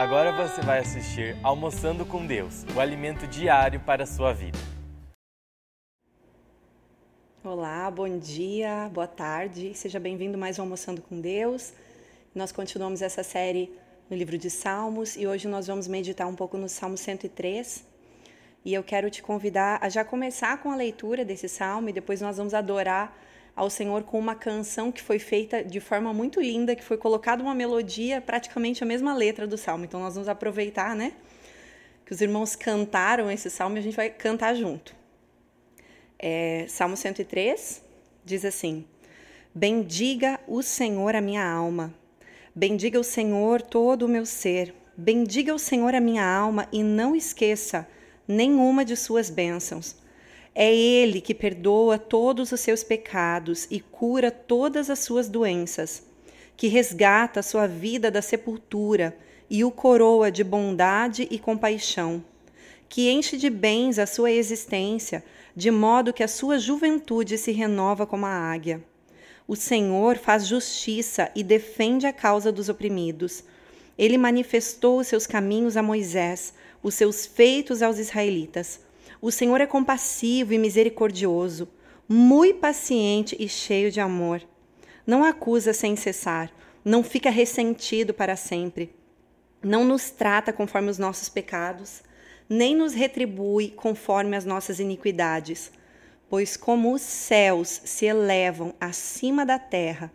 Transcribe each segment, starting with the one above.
Agora você vai assistir Almoçando com Deus, o alimento diário para a sua vida. Olá, bom dia, boa tarde, seja bem-vindo mais um Almoçando com Deus. Nós continuamos essa série no livro de Salmos e hoje nós vamos meditar um pouco no Salmo 103. E eu quero te convidar a já começar com a leitura desse salmo e depois nós vamos adorar ao Senhor com uma canção que foi feita de forma muito linda, que foi colocada uma melodia, praticamente a mesma letra do salmo. Então nós vamos aproveitar, né? Que os irmãos cantaram esse salmo e a gente vai cantar junto. É, salmo 103 diz assim: Bendiga o Senhor a minha alma, bendiga o Senhor todo o meu ser, bendiga o Senhor a minha alma e não esqueça nenhuma de suas bênçãos é Ele que perdoa todos os seus pecados e cura todas as suas doenças, que resgata a sua vida da sepultura e o coroa de bondade e compaixão, que enche de bens a sua existência, de modo que a sua juventude se renova como a águia. O Senhor faz justiça e defende a causa dos oprimidos. Ele manifestou os seus caminhos a Moisés, os seus feitos aos israelitas. O Senhor é compassivo e misericordioso, muito paciente e cheio de amor. Não acusa sem cessar, não fica ressentido para sempre. Não nos trata conforme os nossos pecados, nem nos retribui conforme as nossas iniquidades. Pois como os céus se elevam acima da terra,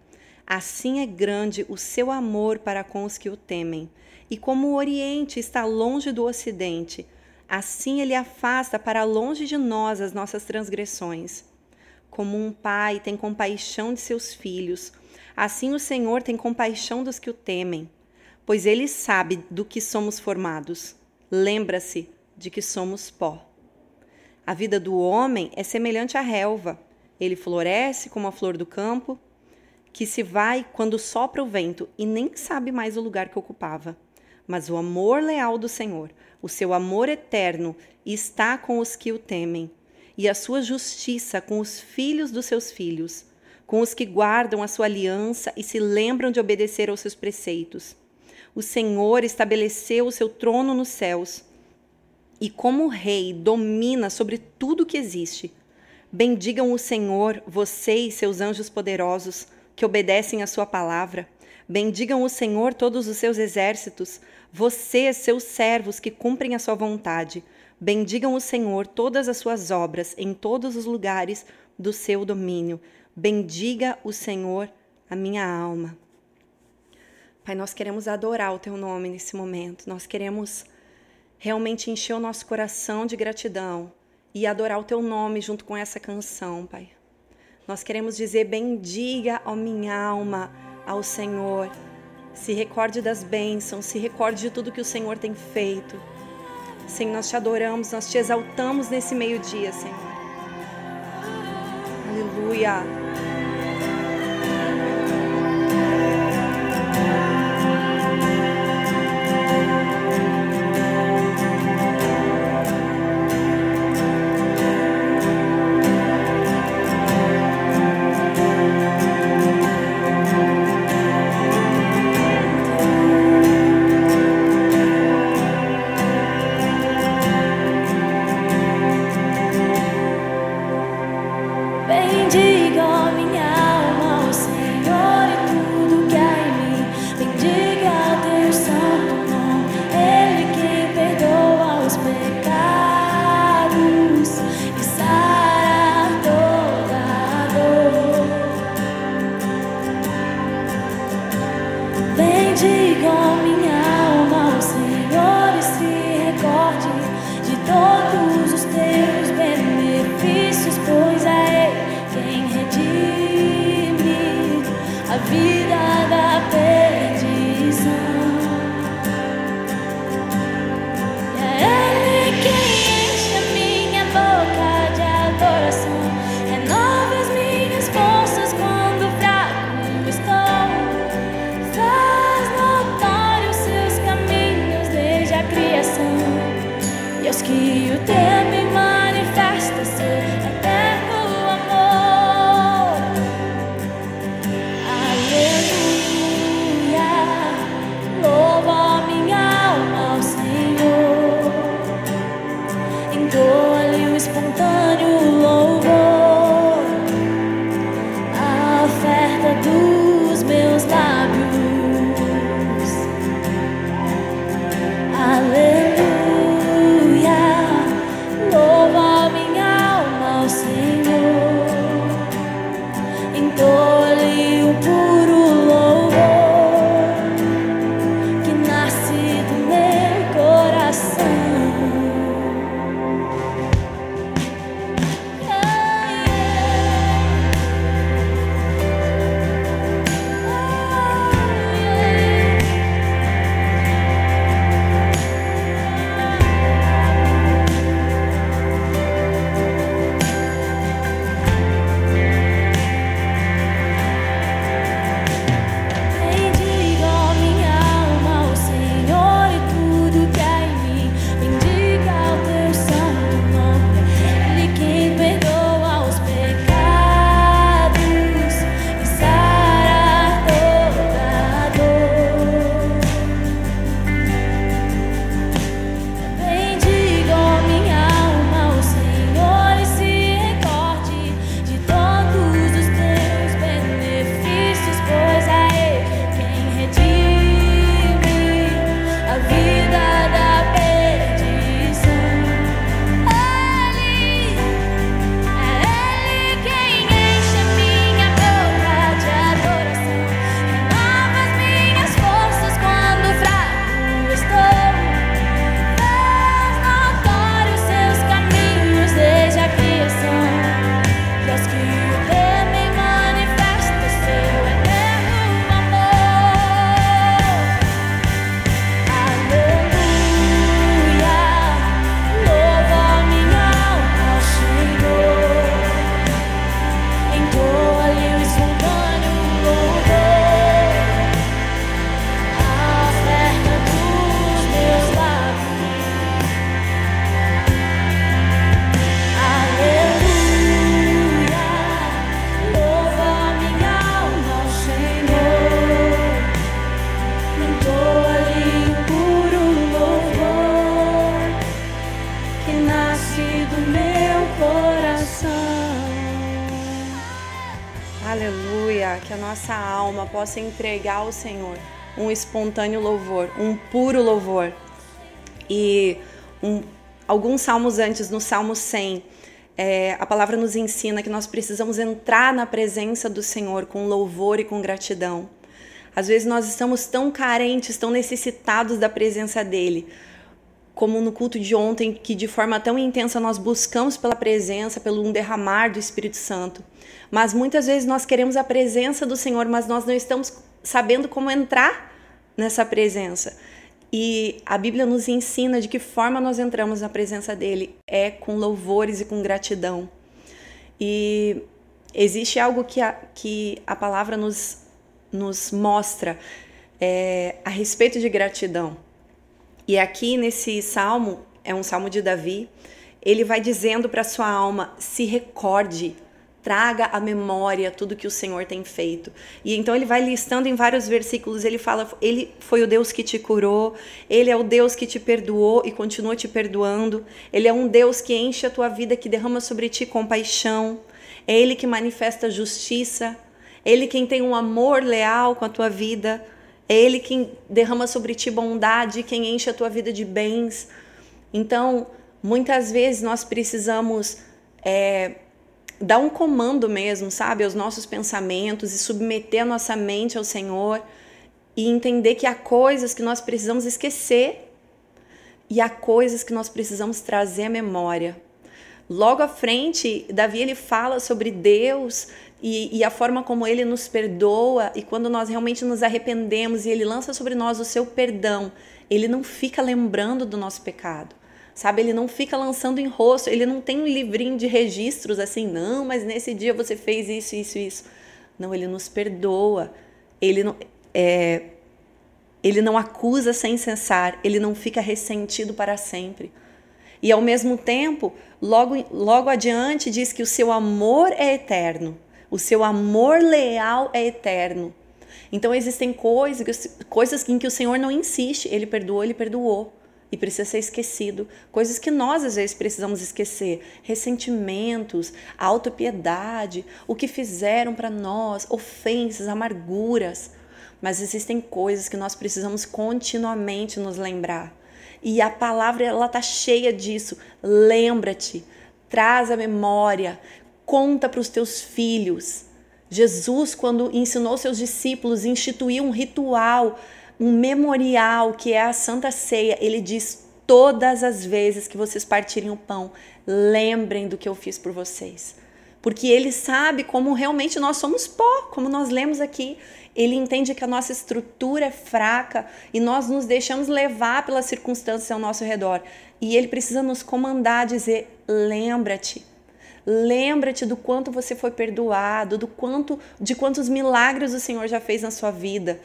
assim é grande o seu amor para com os que o temem. E como o Oriente está longe do Ocidente, Assim ele afasta para longe de nós as nossas transgressões. Como um pai tem compaixão de seus filhos, assim o Senhor tem compaixão dos que o temem, pois ele sabe do que somos formados. Lembra-se de que somos pó. A vida do homem é semelhante à relva. Ele floresce como a flor do campo, que se vai quando sopra o vento e nem sabe mais o lugar que ocupava. Mas o amor leal do Senhor o seu amor eterno está com os que o temem, e a sua justiça com os filhos dos seus filhos, com os que guardam a sua aliança e se lembram de obedecer aos seus preceitos. O Senhor estabeleceu o seu trono nos céus e, como rei, domina sobre tudo que existe. Bendigam o Senhor, vocês, seus anjos poderosos, que obedecem à sua palavra. Bendigam o Senhor todos os seus exércitos, vocês, seus servos que cumprem a sua vontade. Bendigam o Senhor todas as suas obras em todos os lugares do seu domínio. Bendiga o Senhor a minha alma. Pai, nós queremos adorar o teu nome nesse momento. Nós queremos realmente encher o nosso coração de gratidão e adorar o teu nome junto com essa canção, Pai. Nós queremos dizer: bendiga, a minha alma, ao Senhor. Se recorde das bênçãos, se recorde de tudo que o Senhor tem feito. Senhor, nós te adoramos, nós te exaltamos nesse meio-dia, Senhor. Aleluia. Possa entregar ao Senhor um espontâneo louvor, um puro louvor. E um, alguns salmos antes, no Salmo 100, é, a palavra nos ensina que nós precisamos entrar na presença do Senhor com louvor e com gratidão. Às vezes nós estamos tão carentes, tão necessitados da presença dele, como no culto de ontem, que de forma tão intensa nós buscamos pela presença, pelo um derramar do Espírito Santo. Mas muitas vezes nós queremos a presença do Senhor, mas nós não estamos sabendo como entrar nessa presença. E a Bíblia nos ensina de que forma nós entramos na presença dele é com louvores e com gratidão. E existe algo que a, que a palavra nos, nos mostra é, a respeito de gratidão. E aqui nesse salmo, é um salmo de Davi, ele vai dizendo para sua alma: se recorde traga à memória tudo que o Senhor tem feito. E então ele vai listando em vários versículos, ele fala: ele foi o Deus que te curou, ele é o Deus que te perdoou e continua te perdoando. Ele é um Deus que enche a tua vida, que derrama sobre ti compaixão. É ele que manifesta justiça, ele quem tem um amor leal com a tua vida. É ele quem derrama sobre ti bondade, quem enche a tua vida de bens. Então, muitas vezes nós precisamos é, dar um comando mesmo, sabe, aos nossos pensamentos e submeter a nossa mente ao Senhor e entender que há coisas que nós precisamos esquecer e há coisas que nós precisamos trazer à memória. Logo à frente, Davi ele fala sobre Deus e, e, a forma como ele nos perdoa e quando nós realmente nos arrependemos e ele lança sobre nós o seu perdão, ele não fica lembrando do nosso pecado sabe? Ele não fica lançando em rosto, ele não tem um livrinho de registros assim, não, mas nesse dia você fez isso, isso, isso. Não, ele nos perdoa, ele não, é, ele não acusa sem cessar, ele não fica ressentido para sempre. E ao mesmo tempo, logo, logo adiante, diz que o seu amor é eterno, o seu amor leal é eterno. Então existem coisas, coisas em que o Senhor não insiste, ele perdoou, ele perdoou e precisa ser esquecido. Coisas que nós às vezes precisamos esquecer: ressentimentos, autopiedade, o que fizeram para nós, ofensas, amarguras. Mas existem coisas que nós precisamos continuamente nos lembrar. E a palavra ela tá cheia disso. Lembra-te, traz a memória, conta para os teus filhos. Jesus, quando ensinou seus discípulos, instituiu um ritual um memorial que é a Santa Ceia. Ele diz todas as vezes que vocês partirem o pão, lembrem do que eu fiz por vocês. Porque ele sabe como realmente nós somos pó, como nós lemos aqui. Ele entende que a nossa estrutura é fraca e nós nos deixamos levar pelas circunstâncias ao nosso redor. E ele precisa nos comandar, dizer: lembra-te. Lembra-te do quanto você foi perdoado, do quanto de quantos milagres o Senhor já fez na sua vida.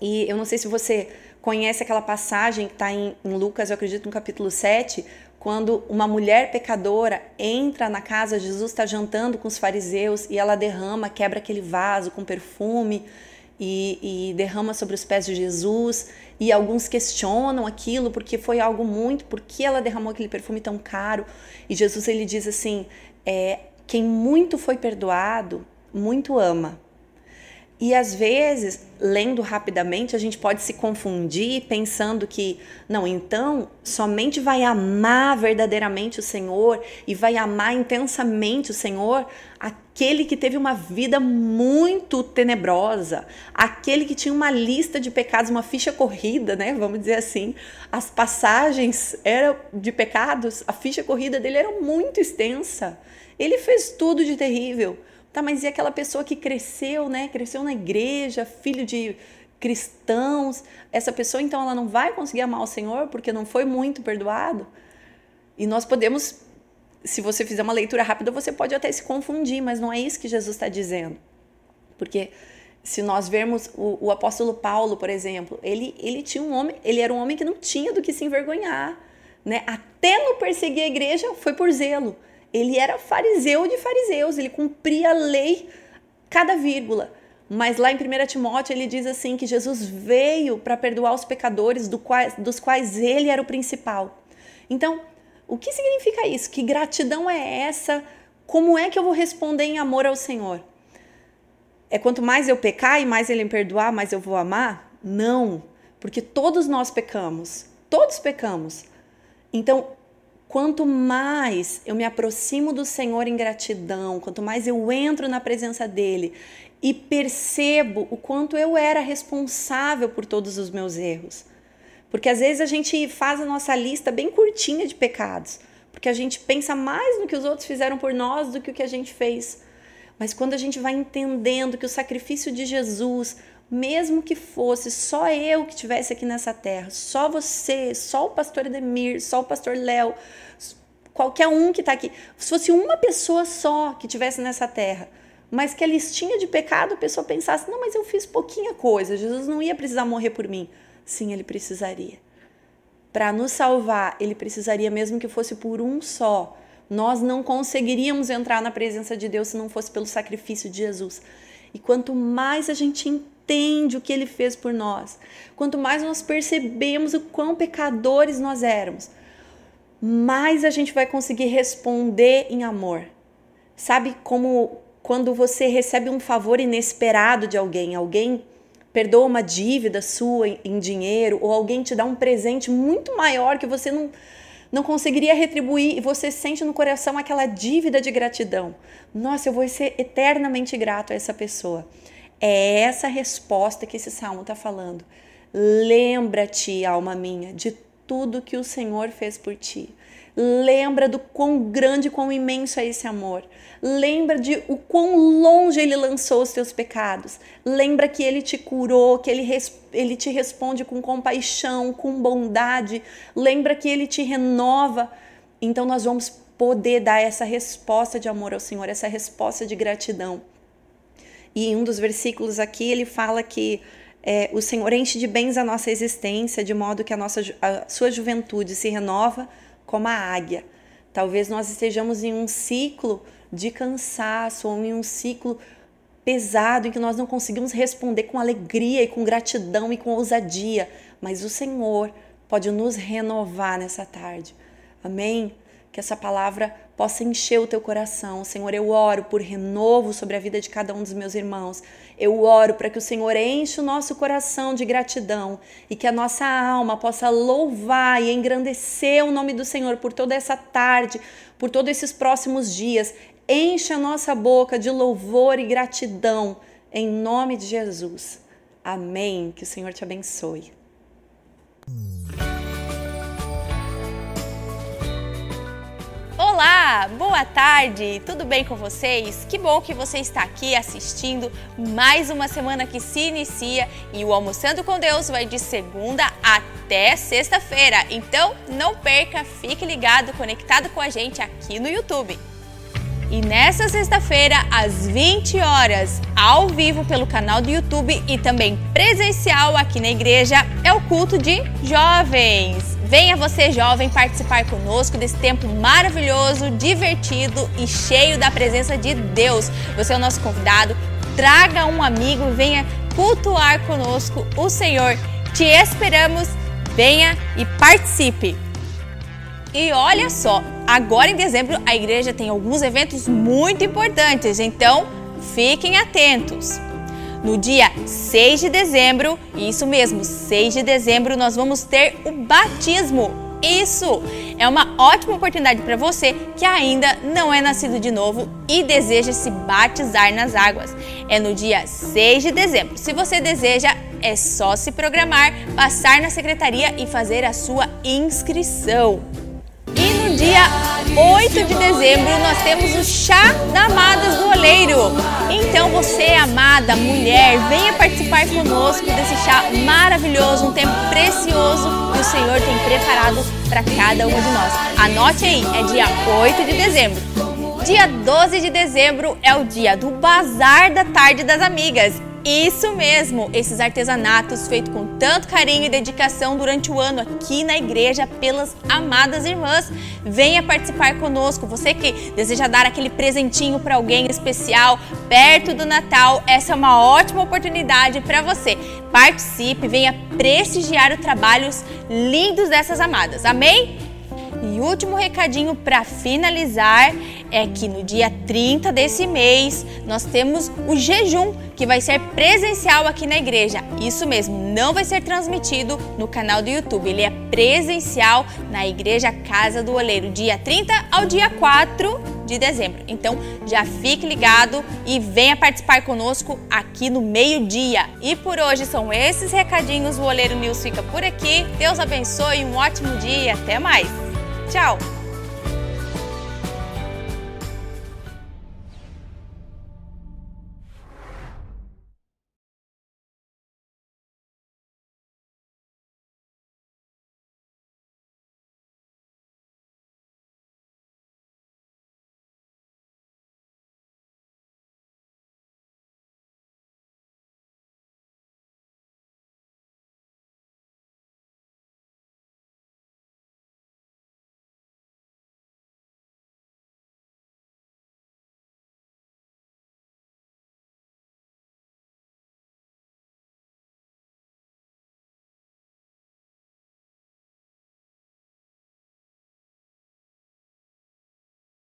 E eu não sei se você conhece aquela passagem que está em, em, Lucas, eu acredito no capítulo 7, quando uma mulher pecadora entra na casa, Jesus está jantando com os fariseus e ela derrama, quebra aquele vaso com perfume e, e derrama sobre os pés de Jesus. E alguns questionam aquilo porque foi algo muito, por que ela derramou aquele perfume tão caro? E Jesus ele diz assim: é, quem muito foi perdoado, muito ama. E às vezes, lendo rapidamente, a gente pode se confundir pensando que, não, então somente vai amar verdadeiramente o Senhor e vai amar intensamente o Senhor aquele que teve uma vida muito tenebrosa, aquele que tinha uma lista de pecados, uma ficha corrida, né? Vamos dizer assim. As passagens eram de pecados, a ficha corrida dele era muito extensa. Ele fez tudo de terrível. Tá, mas e aquela pessoa que cresceu, né? Cresceu na igreja, filho de cristãos. Essa pessoa, então, ela não vai conseguir amar o Senhor porque não foi muito perdoado? E nós podemos, se você fizer uma leitura rápida, você pode até se confundir, mas não é isso que Jesus está dizendo. Porque se nós vermos o, o, apóstolo Paulo, por exemplo, ele, ele tinha um homem, ele era um homem que não tinha do que se envergonhar, né? Até no perseguir a igreja foi por zelo. Ele era fariseu de fariseus, ele cumpria a lei, cada vírgula. Mas lá em 1 Timóteo ele diz assim que Jesus veio para perdoar os pecadores do quais, dos quais ele era o principal. Então, o que significa isso? Que gratidão é essa? Como é que eu vou responder em amor ao Senhor? é quanto mais eu pecar e mais ele me perdoar, mais eu vou amar? Não, porque todos nós pecamos. Todos pecamos. Então, quanto mais eu me aproximo do Senhor em gratidão, quanto mais eu entro na presença dele e percebo o quanto eu era responsável por todos os meus erros. Porque às vezes a gente faz a nossa lista bem curtinha de pecados, porque a gente pensa mais no que os outros fizeram por nós do que o que a gente fez. Mas quando a gente vai entendendo que o sacrifício de Jesus, mesmo que fosse só eu que estivesse aqui nessa terra, só você, só o pastor Edemir, só o pastor Léo, qualquer um que está aqui, se fosse uma pessoa só que estivesse nessa terra, mas que a listinha de pecado a pessoa pensasse: não, mas eu fiz pouquinha coisa, Jesus não ia precisar morrer por mim. Sim, ele precisaria. Para nos salvar, ele precisaria mesmo que fosse por um só. Nós não conseguiríamos entrar na presença de Deus se não fosse pelo sacrifício de Jesus. E quanto mais a gente entende o que ele fez por nós, quanto mais nós percebemos o quão pecadores nós éramos, mais a gente vai conseguir responder em amor. Sabe como quando você recebe um favor inesperado de alguém, alguém perdoa uma dívida sua em dinheiro ou alguém te dá um presente muito maior que você não não conseguiria retribuir e você sente no coração aquela dívida de gratidão. Nossa, eu vou ser eternamente grato a essa pessoa. É essa resposta que esse salmo está falando. Lembra-te, alma minha, de tudo que o Senhor fez por ti. Lembra do quão grande, quão imenso é esse amor. Lembra de o quão longe ele lançou os teus pecados. Lembra que ele te curou, que ele, ele te responde com compaixão, com bondade. Lembra que ele te renova. Então nós vamos poder dar essa resposta de amor ao Senhor, essa resposta de gratidão. E em um dos versículos aqui ele fala que é, o Senhor enche de bens a nossa existência, de modo que a nossa a sua juventude se renova como a águia. Talvez nós estejamos em um ciclo de cansaço ou em um ciclo pesado em que nós não conseguimos responder com alegria e com gratidão e com ousadia, mas o Senhor pode nos renovar nessa tarde. Amém? Que essa palavra possa encher o teu coração. Senhor, eu oro por renovo sobre a vida de cada um dos meus irmãos. Eu oro para que o Senhor enche o nosso coração de gratidão e que a nossa alma possa louvar e engrandecer o nome do Senhor por toda essa tarde, por todos esses próximos dias. Enche a nossa boca de louvor e gratidão em nome de Jesus. Amém. Que o Senhor te abençoe. Olá, boa tarde, tudo bem com vocês? Que bom que você está aqui assistindo mais uma semana que se inicia e o Almoçando com Deus vai de segunda até sexta-feira. Então não perca, fique ligado, conectado com a gente aqui no YouTube. E nessa sexta-feira, às 20 horas, ao vivo pelo canal do YouTube e também presencial aqui na igreja, é o culto de jovens. Venha você, jovem, participar conosco desse tempo maravilhoso, divertido e cheio da presença de Deus. Você é o nosso convidado. Traga um amigo venha cultuar conosco o Senhor. Te esperamos. Venha e participe. E olha só, agora em dezembro a igreja tem alguns eventos muito importantes, então fiquem atentos. No dia 6 de dezembro, isso mesmo, 6 de dezembro, nós vamos ter o batismo. Isso é uma ótima oportunidade para você que ainda não é nascido de novo e deseja se batizar nas águas. É no dia 6 de dezembro. Se você deseja, é só se programar, passar na secretaria e fazer a sua inscrição. Dia 8 de dezembro nós temos o Chá da Amadas do Oleiro. Então você, amada mulher, venha participar conosco desse chá maravilhoso, um tempo precioso que o Senhor tem preparado para cada uma de nós. Anote aí, é dia 8 de dezembro. Dia 12 de dezembro é o dia do Bazar da Tarde das Amigas. Isso mesmo, esses artesanatos feitos com tanto carinho e dedicação durante o ano aqui na igreja pelas amadas irmãs. Venha participar conosco. Você que deseja dar aquele presentinho para alguém especial perto do Natal, essa é uma ótima oportunidade para você. Participe, venha prestigiar os trabalhos lindos dessas amadas. Amém? E último recadinho para finalizar é que no dia 30 desse mês nós temos o jejum que vai ser presencial aqui na igreja. Isso mesmo, não vai ser transmitido no canal do YouTube, ele é presencial na igreja Casa do Oleiro, dia 30 ao dia 4 de dezembro. Então já fique ligado e venha participar conosco aqui no meio-dia. E por hoje são esses recadinhos. O Oleiro News fica por aqui. Deus abençoe, um ótimo dia, até mais. Tchau!